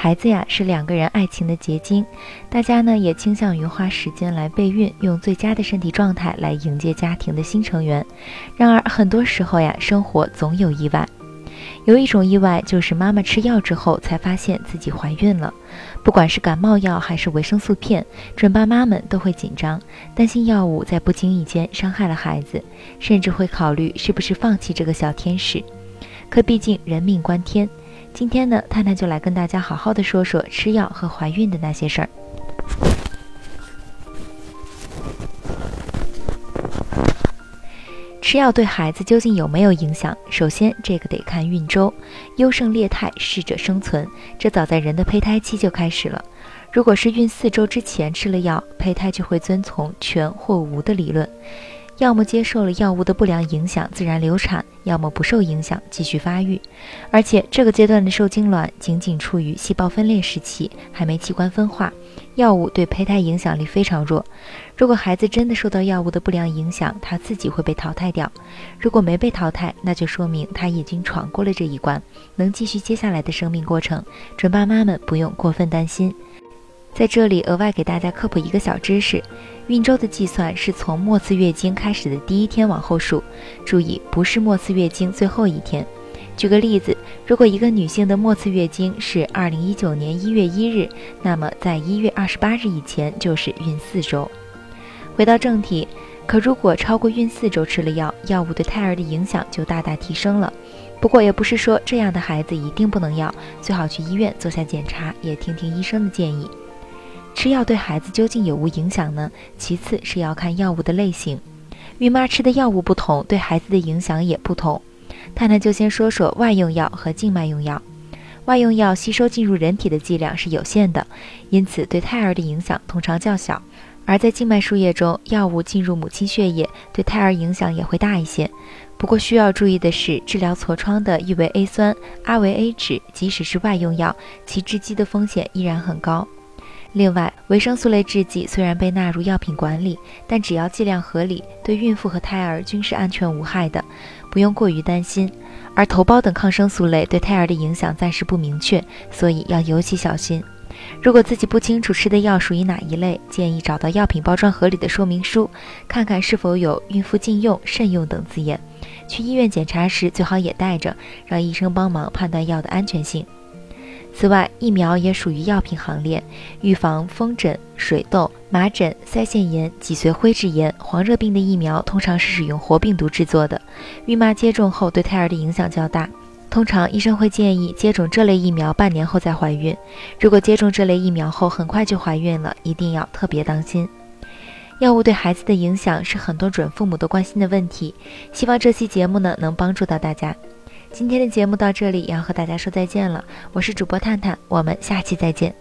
孩子呀，是两个人爱情的结晶，大家呢也倾向于花时间来备孕，用最佳的身体状态来迎接家庭的新成员。然而，很多时候呀，生活总有意外。有一种意外，就是妈妈吃药之后才发现自己怀孕了。不管是感冒药还是维生素片，准爸妈们都会紧张，担心药物在不经意间伤害了孩子，甚至会考虑是不是放弃这个小天使。可毕竟人命关天，今天呢，探探就来跟大家好好的说说吃药和怀孕的那些事儿。吃药对孩子究竟有没有影响？首先，这个得看孕周。优胜劣汰，适者生存，这早在人的胚胎期就开始了。如果是孕四周之前吃了药，胚胎就会遵从全或无的理论。要么接受了药物的不良影响，自然流产；要么不受影响，继续发育。而且这个阶段的受精卵仅仅处于细胞分裂时期，还没器官分化，药物对胚胎影响力非常弱。如果孩子真的受到药物的不良影响，他自己会被淘汰掉；如果没被淘汰，那就说明他已经闯过了这一关，能继续接下来的生命过程。准爸妈们不用过分担心。在这里额外给大家科普一个小知识：孕周的计算是从末次月经开始的第一天往后数，注意不是末次月经最后一天。举个例子，如果一个女性的末次月经是二零一九年一月一日，那么在一月二十八日以前就是孕四周。回到正题，可如果超过孕四周吃了药，药物对胎儿的影响就大大提升了。不过也不是说这样的孩子一定不能要，最好去医院做下检查，也听听医生的建议。吃药对孩子究竟有无影响呢？其次是要看药物的类型，孕妈吃的药物不同，对孩子的影响也不同。探探就先说说外用药和静脉用药。外用药吸收进入人体的剂量是有限的，因此对胎儿的影响通常较小；而在静脉输液中，药物进入母亲血液，对胎儿影响也会大一些。不过需要注意的是，治疗痤疮的异维 A 酸、阿维 A 酯，即使是外用药，其致畸的风险依然很高。另外，维生素类制剂虽然被纳入药品管理，但只要剂量合理，对孕妇和胎儿均是安全无害的，不用过于担心。而头孢等抗生素类对胎儿的影响暂时不明确，所以要尤其小心。如果自己不清楚吃的药属于哪一类，建议找到药品包装盒里的说明书，看看是否有“孕妇禁用、慎用”等字眼。去医院检查时最好也带着，让医生帮忙判断药的安全性。此外，疫苗也属于药品行列。预防风疹、水痘、麻疹、腮腺炎、脊髓灰质炎、黄热病的疫苗，通常是使用活病毒制作的。孕妈接种后对胎儿的影响较大，通常医生会建议接种这类疫苗半年后再怀孕。如果接种这类疫苗后很快就怀孕了，一定要特别当心。药物对孩子的影响是很多准父母都关心的问题，希望这期节目呢能帮助到大家。今天的节目到这里，要和大家说再见了。我是主播探探，我们下期再见。